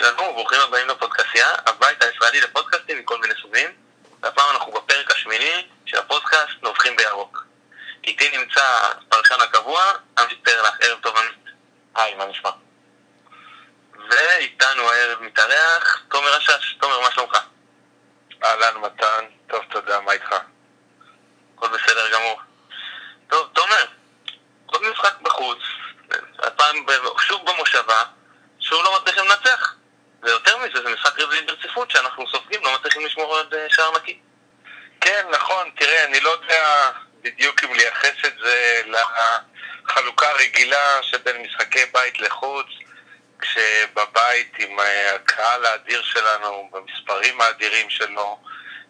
שלום וברוכים הבאים לפודקאסייה, הבית הישראלי לפודקאסטים מכל מיני סוגים. והפעם אנחנו בפרק השמיני של הפודקאסט נובחים בירוק. איתי נמצא הפרשן הקבוע, עמית פרלח, ערב טוב עמית. היי, מה נשמע? ואיתנו הערב מתארח, תומר אשש, תומר, מה שלומך? אהלן, מתן, טוב, תודה, מה איתך? הכל בסדר גמור. טוב, תומר, עוד משחק בחוץ, הפעם שוב במושבה, שוב לא מצליחים לנצח. ויותר מזה, זה משחק רביעי ברציפות שאנחנו סופגים, לא מצליחים לשמור על אה, שער נקי. כן, נכון, תראה, אני לא יודע בדיוק אם לייחס את זה לחלוקה הרגילה שבין משחקי בית לחוץ, כשבבית עם אה, הקהל האדיר שלנו, במספרים האדירים שלו,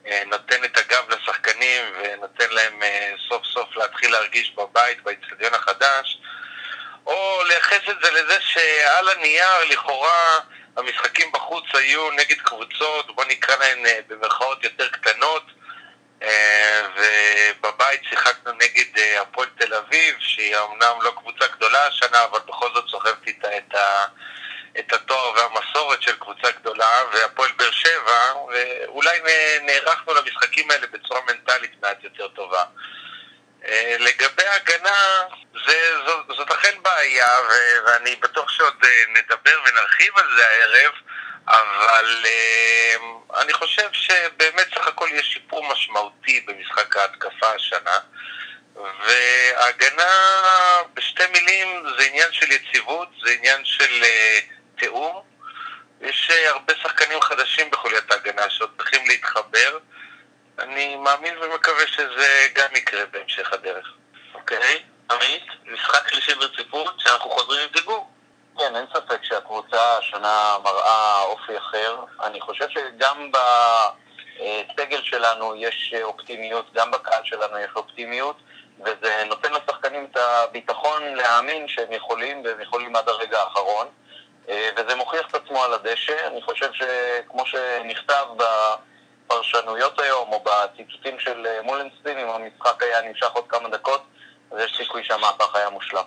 אה, נותן את הגב לשחקנים ונותן להם סוף סוף להתחיל להרגיש בבית, באצטדיון החדש, או לייחס את זה לזה שעל הנייר לכאורה המשחקים בחוץ היו נגד קבוצות, בוא נקרא להן אה, במרכאות יותר קטנות, אה, ובבית שיחקנו נגד אה, הפועל תל אביב, שהיא אמנם לא קבוצה גדולה השנה, אבל בכל זאת סוחבת איתה את, ה, את התואר והמסורת של קבוצה גדולה, והפועל באר שבע, ואולי נערכנו למשחקים האלה בצורה מנטלית מעט יותר טובה. לגבי ההגנה, זה, זאת, בעיה, ו- ואני בטוח שעוד אה, נדבר ונרחיב על זה הערב, אבל אה, אני חושב שבאמת סך הכל יש שיפור משמעותי במשחק ההתקפה השנה, וההגנה, בשתי מילים, זה עניין של יציבות, זה עניין של אה, תיאום. יש הרבה שחקנים חדשים בחוליית ההגנה שעוד צריכים להתחבר. אני מאמין ומקווה שזה גם יקרה בהמשך הדרך. אוקיי, עמית, משחק שלישי ברציפות שאנחנו חוזרים עם דיבור. כן, אין ספק שהקבוצה השנה מראה אופי אחר. אני חושב שגם בסגל שלנו יש אופטימיות, גם בקהל שלנו יש אופטימיות, וזה נותן לשחקנים את הביטחון להאמין שהם יכולים, והם יכולים עד הרגע האחרון. אה, וזה מוכיח את עצמו על הדשא. אני חושב שכמו שנכתב בפרשנויות היום, או בציטוטים של מולנסטין, אם המשחק היה נמשך עוד כמה דקות, אז יש סיכוי שהמהפך היה מושלם.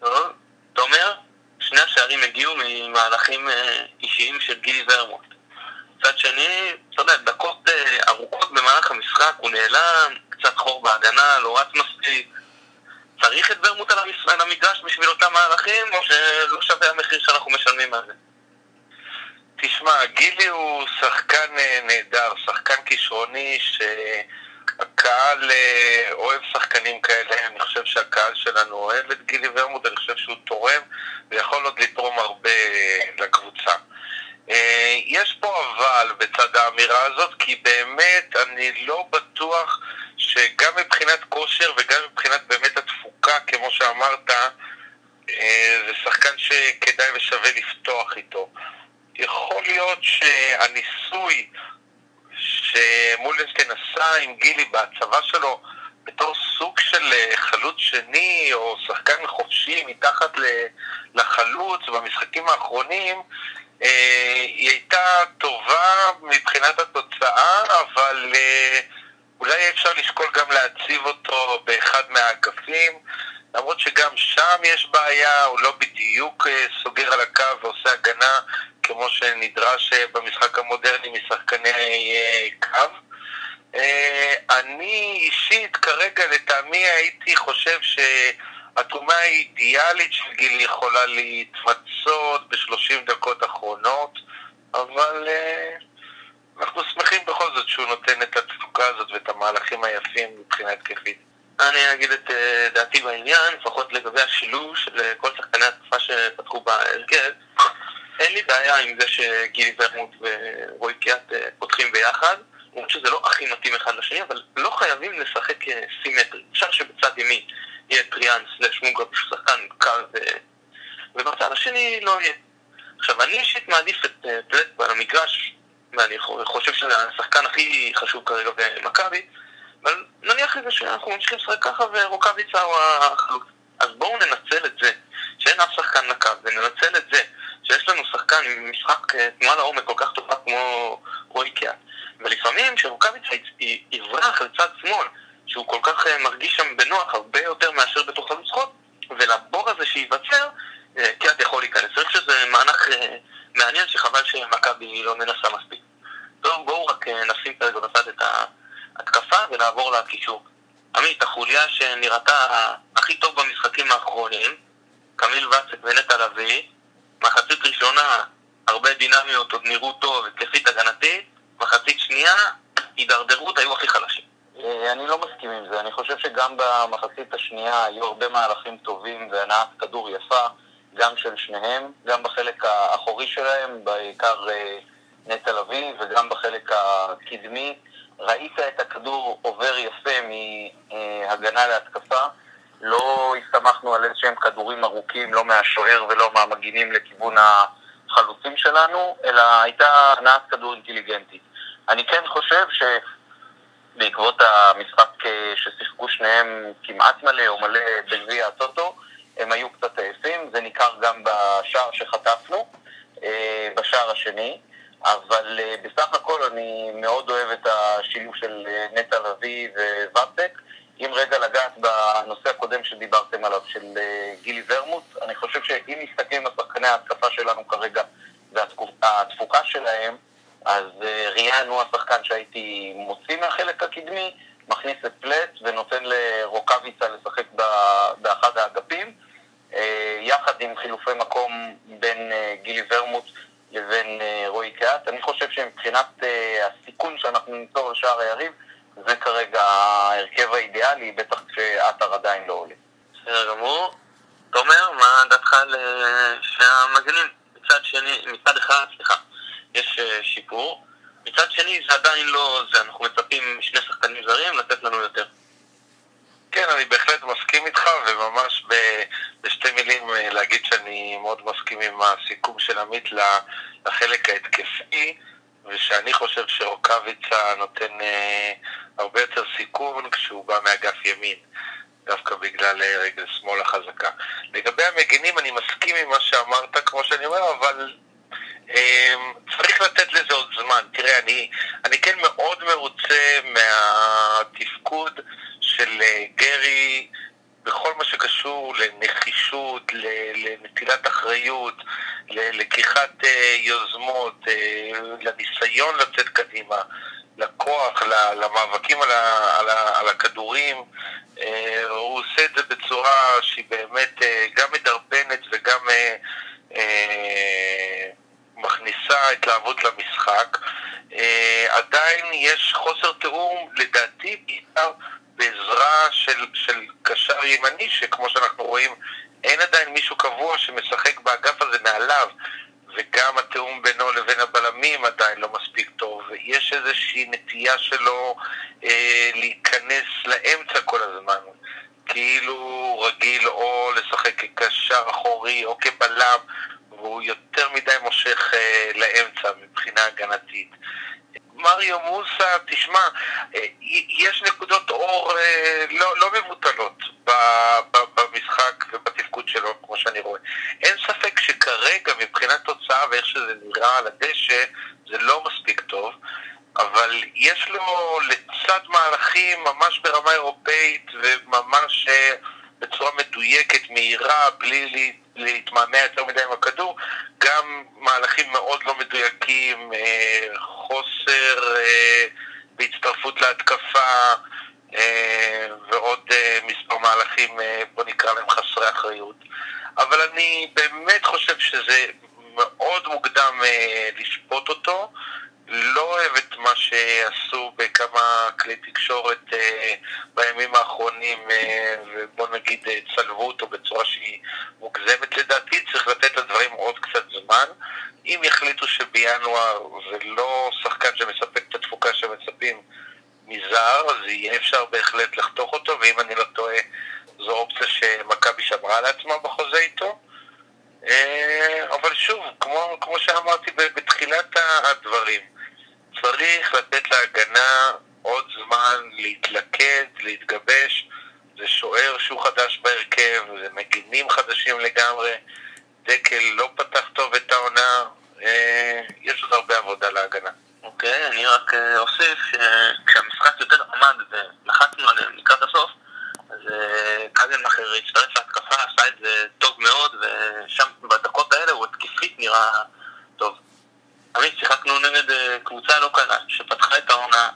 טוב, תומר, שני השערים הגיעו ממהלכים אה, אישיים של גילי ורמוט. מצד שני, אתה יודע, דקות אה, ארוכות במהלך המשחק, הוא נעלם, קצת חור בהגנה, לא רץ מספיק. צריך את ורמוט על המגרש בשביל אותם מהלכים, או שלא שווה המחיר שאנחנו משלמים על זה? תשמע, גילי הוא שחקן אה, נהדר, שחקן כישרוני שהקהל אה, אוהב שחקנים כאלה, אני חושב שהקהל שלנו אוהב את גילי ורמוט, אני חושב שהוא תורם ויכול עוד לתרום הרבה אה, לקבוצה. אה, יש פה אבל בצד האמירה הזאת, כי באמת אני לא בטוח שגם מבחינת כושר וגם מבחינת באמת התפוקה, כמו שאמרת, זה שחקן שכדאי ושווה לפתוח איתו. יכול להיות שהניסוי שמולנסטיין עשה עם גילי בהצבה שלו בתור סוג של אה, חלוץ שני או שחקן חופשי מתחת לחלוץ במשחקים האחרונים אה, היא הייתה טובה מבחינת התוצאה, אבל אה, אולי אפשר לשקול גם להציב אותו באחד מהאגפים למרות שגם שם יש בעיה, הוא לא בדיוק סוגר על הקו ועושה הגנה כמו שנדרש אה, במשחק המודרני משחקני אה, קו. אה, אני אישית כרגע לטעמי הייתי חושב שהתרומה האידיאלית של גיל יכולה להתמצות בשלושים דקות אחרונות, אבל אנחנו שמחים בכל זאת שהוא נותן את התפוקה הזאת ואת המהלכים היפים מבחינה התקפית. אני אגיד את דעתי בעניין, לפחות לגבי השילוב של כל שחקני התקופה שפתחו בהרכב. אין לי בעיה עם זה שגילי ורמוט ורועי קיאט אה, פותחים ביחד. למרות שזה לא הכי מתאים אחד לשני, אבל לא חייבים לשחק אה, סימטרי. אפשר שבצד ימין יהיה טריאן סלש שהוא שחקן קל ו... ובצד השני לא יהיה. עכשיו, אני אישית מעדיף את אה, פלט על המגרש, ואני חושב שזה השחקן הכי חשוב כרגע במכבי, אבל נניח לזה שאנחנו ממשיכים לשחק ככה ורוקאביצה הוא החלוץ. אז בואו ננצל את זה, שאין אף שחקן לקו, וננצל את זה, שיש לנו שחקן עם משחק אה, תנועה לעומק כל כך טובה כמו רועי קיאט. ולפעמים שרוקאביצה י- יברח לצד שמאל, שהוא כל כך אה, מרגיש שם בנוח הרבה יותר מאשר בתוך חוד, ולבור הזה שייווצר, אה, קיאט יכול להיכנס. אני חושב שזה מהלך מעניין שחבל חבל שמכבי לא מנסה מספיק. טוב, בואו רק נשים כרגע בצד את ההתקפה ונעבור לקישור. עמית, החוליה שנראתה הכי טוב במשחקים האחרונים, קמיל ואצק ונטע לביא, מחצית ראשונה הרבה דינמיות, עוד נראו טוב, התקפית הגנתית, מחצית שנייה, הידרדרות, היו הכי חלשים. אה, אני לא מסכים עם זה, אני חושב שגם במחצית השנייה היו הרבה מהלכים טובים והנעת כדור יפה, גם של שניהם, גם בחלק האחורי שלהם, בעיקר אה, נטע לביא, וגם בחלק הקדמי. ראית את הכדור עובר יפה מהגנה להתקפה, לא הסתמכנו על איזשהם כדורים ארוכים, לא מהשוער ולא מהמגינים לכיוון החלוצים שלנו, אלא הייתה הנעת כדור אינטליגנטית. אני כן חושב שבעקבות המשחק אה, ששיחקו שניהם כמעט מלא או מלא בגביע הטוטו, הם היו קצת עייפים, זה ניכר גם בשער שחטפנו, אה, בשער השני. אבל אה, בסך הכל אני מאוד אוהב את השילוב של נטע לביא וואטק. אם רגע לגעת בנושא הקודם שדיברתם עליו, של גילי ורמוט, אני חושב שאם מסתכלים על שחקני ההתקפה שלנו כרגע והתפוקה שלהם, אז אה, ריאן הוא השחקן שהייתי מוציא מהחלק הקדמי, מכניס את פלט ונותן לרוקאביצה לשחק באחד האגפים, אה, יחד עם חילופי מקום בין אה, גילי ורמוט לבין רועי קהת. אני חושב שמבחינת הסיכון שאנחנו ניצור על שער היריב, זה כרגע ההרכב האידיאלי, בטח כשעטר עדיין לא עולה. בסדר גמור. תומר, מה דעתך על שני המגנים? מצד שני, מצד אחד, סליחה, יש uh, שיפור. מצד שני, זה עדיין לא זה, אנחנו מצפים שני שחקנים זרים לתת לנו יותר. כן, אני בהחלט מסכים איתך, וממש ב, בשתי מילים אה, להגיד שאני מאוד מסכים עם הסיכום של עמית לחלק ההתקפי, ושאני חושב שרוקאביצה נותן אה, הרבה יותר סיכון כשהוא בא מאגף ימין. דווקא בגלל אה, רגל שמאל החזקה. לגבי המגינים, אני מסכים עם מה שאמרת, כמו שאני אומר, אבל אמ, צריך לתת לזה עוד זמן. תראה, אני, אני כן מאוד מרוצה מהתפקוד של אה, גרי בכל מה שקשור לנחישות, לנטילת אחריות, ללקיחת אה, יוזמות, אה, לניסיון לצאת קדימה, לכוח, למאבקים על, על הכדורים. הוא עושה את זה בצורה שהיא באמת גם מדרבנת וגם... מכניסה התלהבות למשחק. אה, עדיין יש חוסר תיאום, לדעתי, בעיקר בעזרה של, של קשר ימני, שכמו שאנחנו רואים, אין עדיין מישהו קבוע שמשחק באגף הזה מעליו. וגם התיאום בינו לבין הבלמים עדיין לא מספיק טוב. יש איזושהי נטייה שלו אה, להיכנס לאמצע כל הזמן. כאילו רגיל או לשחק כקשר אחורי או כבלם, והוא יותר מדי מושך אה, לאמצע מבחינה הגנתית. מריו מוסה, תשמע, אה, יש נקודות אור אה, לא, לא מבוטלות ב, ב, במשחק ובתפקוד שלו, כמו שאני רואה. אין ספק שכרגע, מבחינת תוצאה ואיך שזה נראה על הדשא, זה לא מספיק טוב. אבל יש לו לצד מהלכים ממש ברמה אירופאית וממש אה, בצורה מדויקת, מהירה, בלי להתמהמה יותר מדי עם הכדור, גם מהלכים מאוד לא מדויקים, אה, חוסר אה, בהצטרפות להתקפה ועוד מספר מהלכים, בוא נקרא להם חסרי אחריות. אבל אני באמת חושב שזה מאוד מוקדם לשפוט אותו. לא אוהב את מה שעשו בכמה כלי תקשורת אה, בימים האחרונים, אה, ובוא נגיד אה, צלבו אותו בצורה שהיא מוגזמת לדעתי, צריך לתת לדברים עוד קצת זמן. אם יחליטו שבינואר זה לא שחקן שמספק את התפוקה שמצפים מזר, אז יהיה אפשר בהחלט לחתוך אותו, ואם אני לא טועה, זו אופציה שמכבי שמרה לעצמה בחוזה איתו. אה, אבל שוב, כמו, כמו שאמרתי בתחילת הדברים, צריך לתת להגנה עוד זמן להתלכד, להתגבש. זה שוער שהוא חדש בהרכב, זה מגינים חדשים לגמרי. דקל לא פתח טוב את העונה, אה, יש עוד הרבה עבודה להגנה. אוקיי, אני רק אה, אוסיף שכשהמשחק יותר עמד ולחצנו עליהם לקראת הסוף, אז אה, נראה טוב. תמיד שיחקנו נגד אה, קבוצה לא קלה, שפתחה את העונה,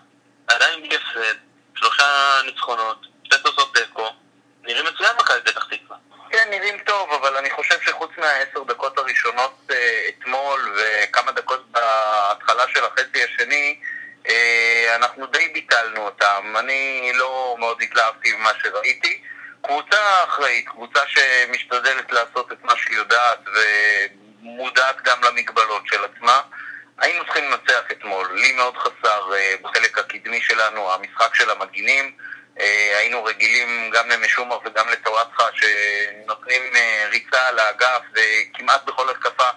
עדיין בלי הפסד, שלושה ניצחונות, שתי תוצאות דקו, נראים מצוין מכבי פתח תקווה. כן, נראים טוב, אבל אני חושב שחוץ מהעשר דקות הראשונות אה, אתמול וכמה דקות בהתחלה של החצי השני, אה, אנחנו די ביטלנו אותם. אני לא מאוד התלהבתי ממה שראיתי. קבוצה אחראית, קבוצה שמשתדלת לעשות את מה שהיא יודעת ו... ומודעת גם למגבלות של עצמה. היינו צריכים לנצח אתמול. לי מאוד חסר אה, בחלק הקדמי שלנו המשחק של המגינים. אה, היינו רגילים גם למשומר וגם לטוואטחה שנותנים אה, ריצה על האגף וכמעט בכל התקפה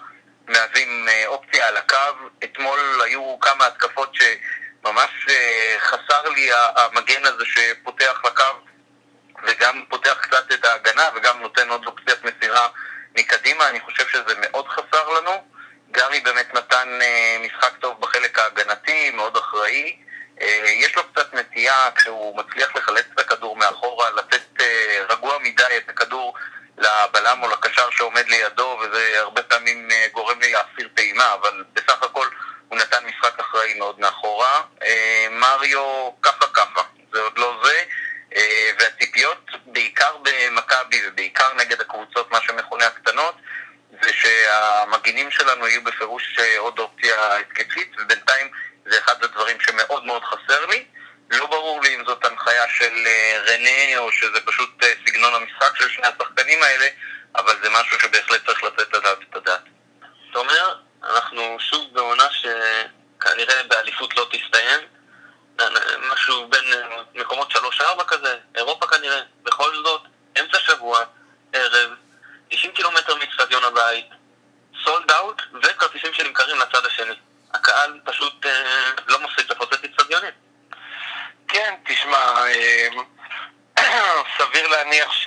מהווים אופציה על הקו. אתמול היו כמה התקפות שממש חסר לי המגן הזה שפותח לקו וגם פותח קצת את ההגנה וגם נותן עוד אופציית מסירה מקדימה. אני חושב שזה מאוד חסר לנו. גרי באמת נתן אה, משחק טוב בחלק ההגנתי, מאוד אחראי. אה, יש לו קצת נטייה, כשהוא מצליח לחלץ את הכדור מאחורה, לתת אה, רגוע מדי את הכדור לבלם או לקשר שעומד לידו, וזה הרבה פעמים גורם לי להסיר טעימה, אבל בסך הכל הוא נתן משחק אחראי מאוד מאחורה. מריו ככה ככה, זה עוד לא זה. והציפיות, בעיקר במכבי ובעיקר נגד הקבוצות, מה שמכונה הקטנות, זה שהמגינים שלנו יהיו בפירוש אה, עוד אופציה התקפית, ובינתיים זה אחד הדברים שמאוד מאוד חסר לי. לא ברור לי אם זאת הנחיה של אה, רנה או שזה פשוט אה, סגנון המשחק של שני השחקנים האלה, אבל זה משהו שבהחלט צריך לתת עליו את הדעת. אתה אומר, אנחנו שוב בעונה שכנראה באליפות לא תסתיים, משהו בין מקומות 3-4 כזה, אירופה כנראה, בכל זאת, אמצע שבוע, ערב, 90 קילומטר מאצטדיון הבית, לצד השני. הקהל פשוט אה, לא מפסיק לפוצץ אצטדיונים. כן, תשמע, אה, סביר להניח ש...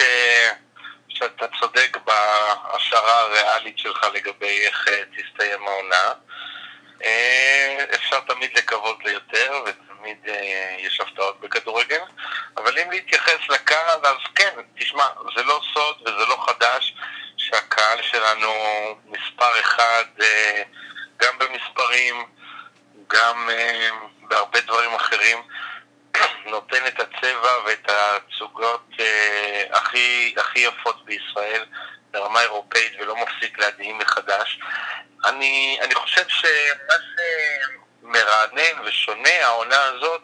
שאתה צודק בהשערה הריאלית שלך לגבי איך אה, תסתיים העונה. אפשר תמיד לקוות ליותר, ותמיד יש הפתעות בכדורגל, אבל אם להתייחס לקהל, אז כן, תשמע, זה לא סוד וזה לא חדש שהקהל שלנו מספר אחד במספרים, גם בהרבה דברים אחרים. נותן את הצבע ואת התצוגות הכי, הכי יפות בישראל ברמה אירופאית ולא מפסיק להדהים מחדש. אני, אני חושב שמה שמרענן ושונה העונה הזאת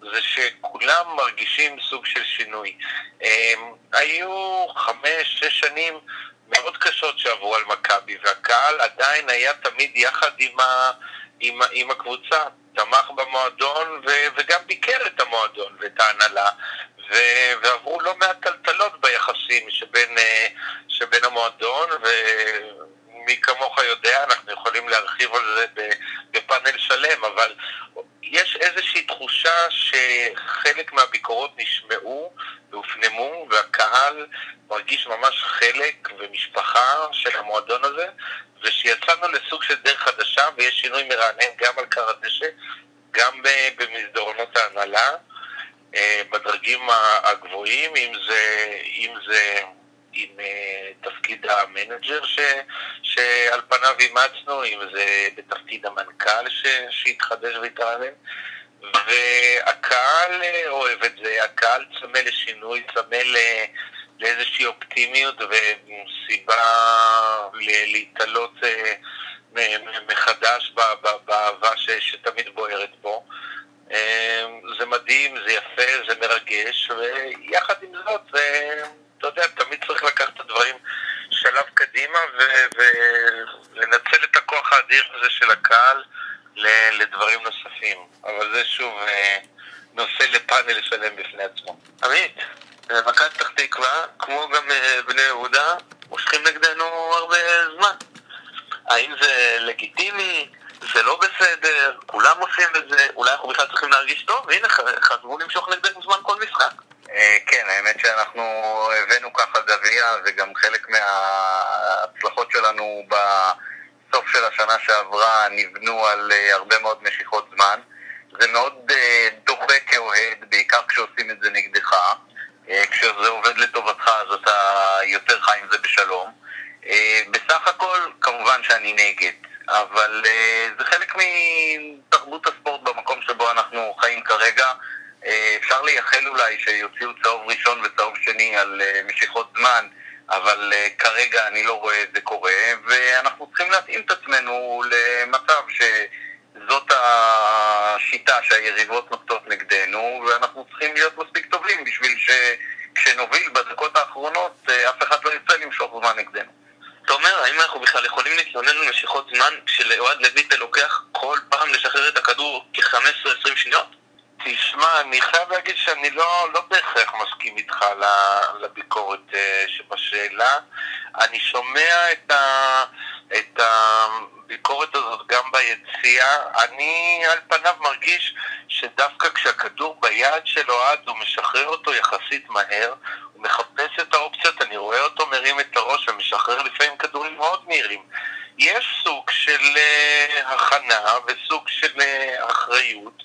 זה שכולם מרגישים סוג של שינוי. הם, היו חמש, שש שנים מאוד קשות שעברו על מכבי, והקהל עדיין היה תמיד יחד עם, ה, עם, עם הקבוצה, תמך במועדון ו, וגם ביקר את המועדון ואת ההנהלה, ו, ועברו לא מעט טלטלות ביחסים שבין, אה, שבין המועדון, ו, מי כמוך יודע, אנחנו יכולים להרחיב על זה בפאנל שלם, אבל יש איזושהי תחושה שחלק מהביקורות נשמעו והופנמו, והקהל מרגיש ממש חלק ומשפחה של המועדון הזה, ושיצאנו לסוג של דרך חדשה, ויש שינוי מרענן גם על קר הדשא, גם במסדרונות ההנהלה, אה, בדרגים הגבוהים, אם זה... אם זה עם uh, תפקיד המנג'ר ש, שעל פניו אימצנו, אם זה בתפקיד המנכ"ל ש, שהתחדש והתרענן. והקהל uh, אוהב את זה, הקהל צמא לשינוי, צמא ל, לאיזושהי אופטימיות וסיבה להתעלות uh, מחדש באהבה ש, שתמיד בוערת בו. זה מדהים, זה יפה, זה מרגש, ויחד עם זאת, אתה יודע, תמיד צריך לקחת את הדברים שלב קדימה ולנצל את הכוח האדיר הזה של הקהל לדברים נוספים. אבל זה שוב אה, נושא לפאנל שלם בפני עצמו. עמית, מכבי פתח תקווה, כמו גם אה, בני יהודה, מושכים נגדנו הרבה זמן. האם זה לגיטימי? זה לא בסדר, כולם עושים את זה, אולי אנחנו בכלל צריכים להרגיש טוב, והנה חזרו למשוך נגדנו זמן כל משחק. אה, כן, האמת שאנחנו הבאנו ככה גביע, וגם חלק מההצלחות שלנו בסוף של השנה שעברה נבנו על אה, הרבה מאוד משיכות זמן. זה מאוד אה, דוחה כאוהד, בעיקר כשעושים את זה נגדך. כשזה עובד לטובתך אז אתה יותר חי עם זה בשלום. בסך הכל, כמובן שאני נגד, אבל זה חלק מתרבות הספורט במקום שבו אנחנו חיים כרגע. אה, אפשר לייחל אולי שיוציאו צהוב ראשון וצהוב שני על אה, משיכות זמן, אבל אה, כרגע אני לא רואה את זה קורה, ואנחנו צריכים להתאים את עצמנו למצב שזאת השיטה שהיריבות נוקטות נגדנו, ואנחנו צריכים להיות מספיק טובים בשביל שכשנוביל בדקות האחרונות אף אחד לא ירצה למשוך זמן נגדנו. אתה אומר, האם אנחנו בכלל יכולים להתלונן על זמן כשלאוהד לויטה לוקח כל פעם לשחרר את הכדור כ-15-20 שניות? תשמע, אני חייב להגיד שאני לא, לא בהכרח מסכים איתך לביקורת uh, שבשאלה. אני שומע את, ה, את הביקורת הזאת גם ביציאה. אני על פניו מרגיש שדווקא כשהכדור ביד של אוהד הוא משחרר אותו יחסית מהר, הוא מחפש את האופציות, אני רואה אותו מרים את הראש ומשחרר לפעמים כדורים מאוד מהירים. יש סוג של uh, הכנה וסוג של uh, אחריות.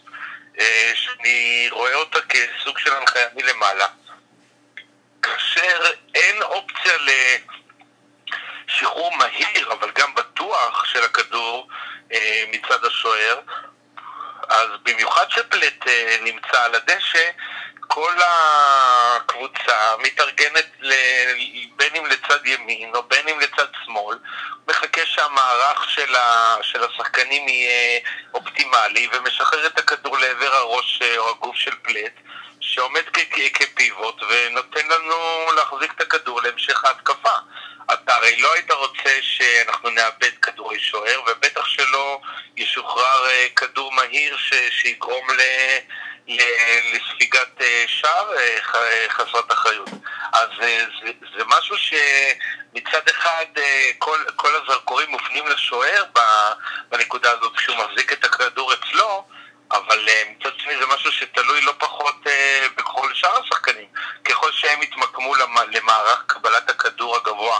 שאני רואה אותה כסוג של הנחיה מלמעלה. כאשר אין אופציה לשחרור מהיר, אבל גם בטוח של הכדור אה, מצד השוער, אז במיוחד שפלט אה, נמצא על הדשא, כל הקבוצה מתארגנת ל... בין אם לצד ימין או בין אם לצד שמאל, שהמערך של, ה... של השחקנים יהיה אופטימלי ומשחרר את הכדור לעבר הראש אה, או הגוף של פלט שעומד כ... כפיבוט ונותן לנו להחזיק את הכדור להמשך ההתקפה. אתה הרי לא היית רוצה שאנחנו נאבד כדורי שוער ובטח שלא ישוחרר אה, כדור מהיר ש... שיגרום ל... לספיגת אה, שער אה, אה, חסרת אחריות. אז זה, זה משהו שמצד אחד כל, כל הזרקורים מופנים לשוער בנקודה הזאת כשהוא מחזיק את הכדור אצלו, אבל מצד שני זה משהו שתלוי לא פחות בכל שאר השחקנים. ככל שהם יתמקמו למערך קבלת הכדור הגבוה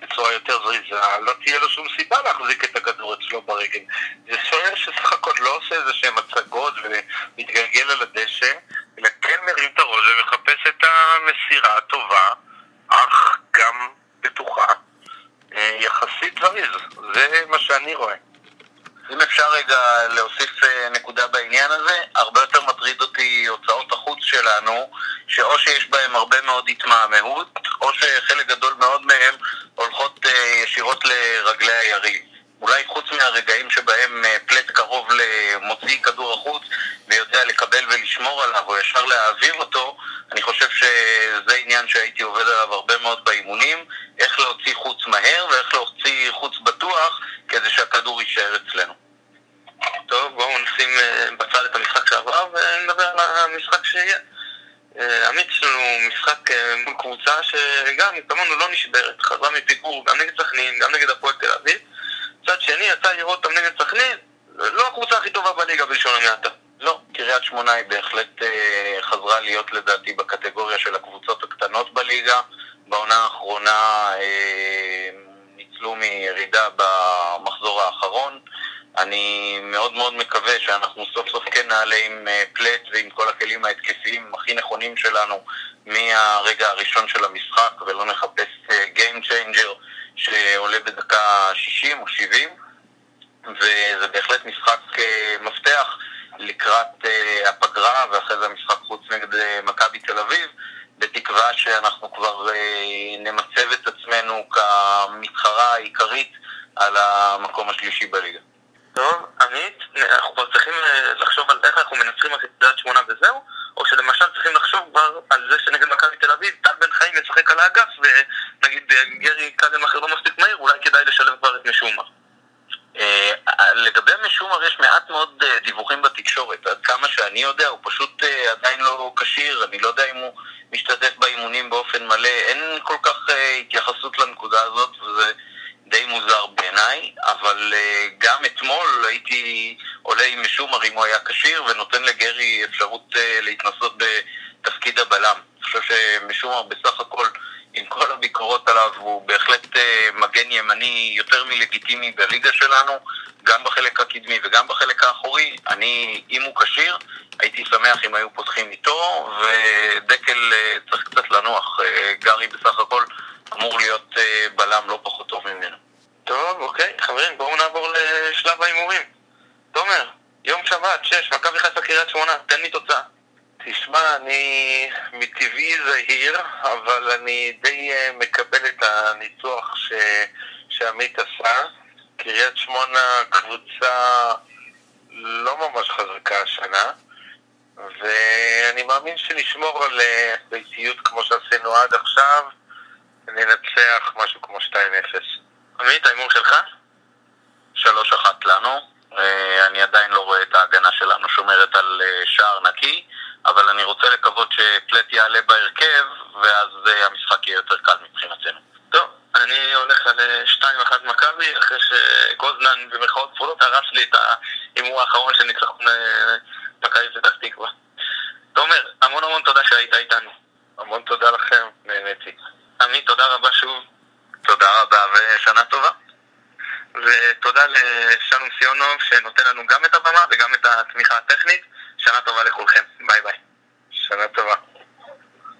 בצורה יותר זריזה, לא תהיה לו שום סיבה להחזיק את הכדור אצלו ברגל. זה שוער שסך הכל לא עושה איזה שהם הצגות ומתגלגל על הדשא, אלא כן מרים את הראש ומחפש את המסירה הטובה, אך גם בטוחה, אה, יחסית זריז. זה מה שאני רואה. אם אפשר רגע להוסיף אה, נקודה בעניין הזה, הרבה יותר מטריד אותי הוצאות החוץ שלנו, שאו שיש בהם הרבה מאוד התמהמהות, או שחלק גדול מאוד מהם הולכות אה, ישירות לרגלי היריב. אולי חוץ מהרגעים שבהם אה, פלט קרוב למוציא כדור החוץ ויודע לקבל ולשמור עליו או ישר להעביר אותו, אני חושב שזה עניין שהייתי עובד עליו הרבה מאוד באימונים, איך להוציא חוץ מהר ואיך להוציא חוץ בטוח כדי שהכדור יישאר אצלנו. טוב, בואו נשים אה, בצד את המשחק שעבר ונדבר על המשחק שיהיה. אה, עמית, יש לנו משחק מול קבוצה שגם כמונו לא נשברת, חזרה מפיגור גם נגד סכנין, גם נגד הפועל תל אביב מצד שני, יצא לראות אותם נגד סכנין, לא הקבוצה הכי טובה בליגה בלשון המעטה. לא, קריית שמונה היא בהחלט אה, חזרה להיות לדעתי בקטגוריה של הקבוצות הקטנות בליגה. בעונה האחרונה אה, אני מאוד מאוד מקווה שאנחנו סוף סוף כן נעלה עם אה, פלט ועם כל הכלים ההתקפיים הכי נכונים שלנו מהרגע הראשון של המשחק ולא נחפש אה, Game Changer שעולה בדקה 60 או 70 וזה בהחלט משחק אה, מפתח לקראת הפגרה ואחרי זה המשחק חוץ נגד מכבי תל אביב בתקווה שאנחנו כבר נמצב את עצמנו כמתחרה העיקרית על המקום השלישי בליגה. טוב, עמית, אנחנו כבר צריכים לחשוב על איך אנחנו מנצחים את קריית שמונה וזהו? או שלמשל צריכים לחשוב כבר על זה שנגד מכבי תל אביב, טל בן חיים ישחק על האגף ונגיד גרי קגנמאכר לא מספיק מהיר, אולי כדאי לשלב כבר את משומר. אה, לגבי משומר יש מעט מאוד אה, דיווחים בתקשורת, עד כמה שאני יודע הוא פשוט אה, עדיין לא כשיר, אני לא יודע אם הוא משתתף באימונים באופן מלא, אין כל כך התייחסות לנקודה הזאת וזה אבל uh, גם אתמול הייתי עולה עם משומר אם הוא היה כשיר ונותן לגרי אפשרות uh, להתנסות בתפקיד הבלם. אני חושב שמשומר בסך הכל, עם כל הביקורות עליו, הוא בהחלט uh, מגן ימני יותר מלגיטימי בליגה שלנו, גם בחלק הקדמי וגם בחלק האחורי. אני, אם הוא כשיר, הייתי שמח אם היו פותחים איתו, ודקל צריך קצת לנוח. גרי בסך הכל אמור להיות אה, בלם לא פחות טוב ממנו. טוב, אוקיי, חברים, בואו נעבור לשלב ההימורים. תומר, יום שבת, שש, מכבי חיפה קריית שמונה, תן לי תוצאה. תשמע, אני מטבעי זהיר, אבל אני די אה, מקבל את הניתוח ש... שעמית עשה. קריית שמונה קבוצה לא ממש חזקה השנה, ואני מאמין שנשמור על אה, ביתיות כמו שעשינו עד עכשיו, וננצח משהו כמו 2-0. עמית, ההימור שלך? 3-1 לנו. אה, אני עדיין לא רואה את ההגנה שלנו שומרת על אה, שער נקי, אבל אני רוצה לקוות שפלט יעלה בהרכב, ואז המשחק יהיה יותר קל מבחינתנו. טוב, אני הולך על 2-1 מכבי, אחרי שגוזנן במרכאות כפולות הרס לי את ההימור האחרון של ניצחון מכבי פתח תקווה. תומר, המון המון תודה שהיית איתנו. המון תודה לכם, נהניתי. ושנה טובה. ותודה לשלום סיונוב שנותן לנו גם את הבמה וגם את התמיכה הטכנית. שנה טובה לכולכם. ביי ביי. שנה טובה.